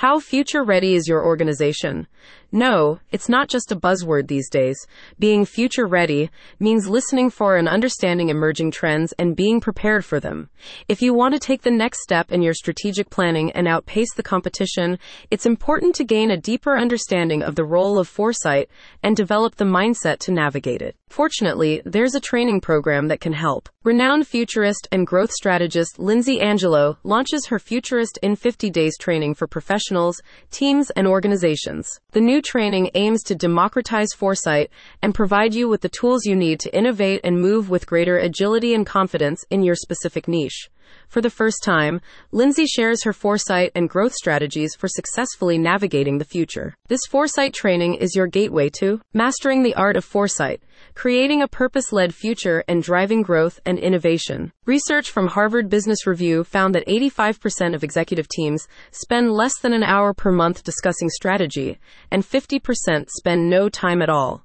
How future ready is your organization? No, it's not just a buzzword these days. Being future ready means listening for and understanding emerging trends and being prepared for them. If you want to take the next step in your strategic planning and outpace the competition, it's important to gain a deeper understanding of the role of foresight and develop the mindset to navigate it. Fortunately, there's a training program that can help. Renowned futurist and growth strategist Lindsay Angelo launches her Futurist in 50 Days training for professionals, teams, and organizations. The new training aims to democratize foresight and provide you with the tools you need to innovate and move with greater agility and confidence in your specific niche. For the first time, Lindsay shares her foresight and growth strategies for successfully navigating the future. This foresight training is your gateway to mastering the art of foresight, creating a purpose led future, and driving growth and innovation. Research from Harvard Business Review found that 85% of executive teams spend less than an hour per month discussing strategy, and 50% spend no time at all.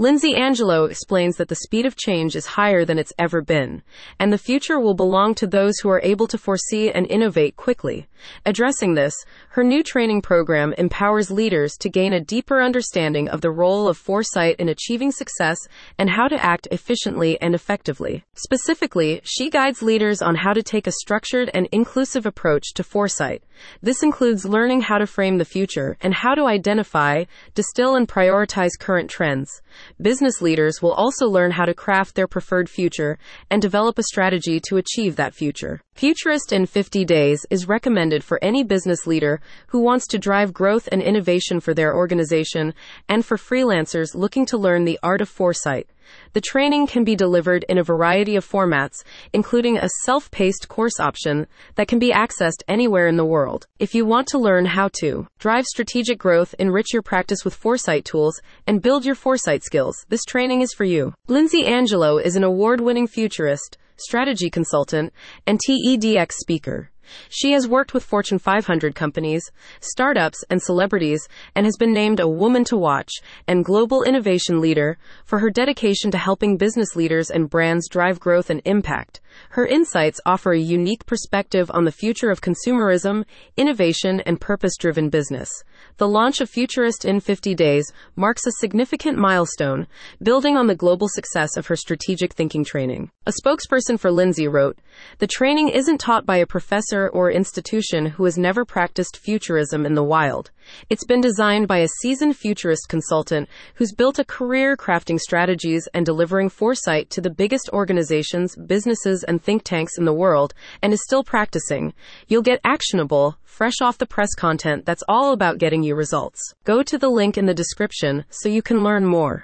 Lindsay Angelo explains that the speed of change is higher than it's ever been, and the future will belong to those who are able to foresee and innovate quickly. Addressing this, her new training program empowers leaders to gain a deeper understanding of the role of foresight in achieving success and how to act efficiently and effectively. Specifically, she guides leaders on how to take a structured and inclusive approach to foresight. This includes learning how to frame the future and how to identify, distill, and prioritize current trends. Business leaders will also learn how to craft their preferred future and develop a strategy to achieve that future. Futurist in 50 Days is recommended for any business leader who wants to drive growth and innovation for their organization and for freelancers looking to learn the art of foresight. The training can be delivered in a variety of formats, including a self paced course option that can be accessed anywhere in the world. If you want to learn how to drive strategic growth, enrich your practice with foresight tools, and build your foresight skills, this training is for you. Lindsay Angelo is an award winning futurist, strategy consultant, and TEDx speaker. She has worked with Fortune 500 companies, startups, and celebrities, and has been named a Woman to Watch and Global Innovation Leader for her dedication to helping business leaders and brands drive growth and impact. Her insights offer a unique perspective on the future of consumerism, innovation, and purpose driven business. The launch of Futurist in 50 Days marks a significant milestone, building on the global success of her strategic thinking training. A spokesperson for Lindsay wrote The training isn't taught by a professor or institution who has never practiced futurism in the wild. It's been designed by a seasoned futurist consultant who's built a career crafting strategies and delivering foresight to the biggest organizations, businesses, and think tanks in the world and is still practicing. You'll get actionable, fresh off the press content that's all about getting you results. Go to the link in the description so you can learn more.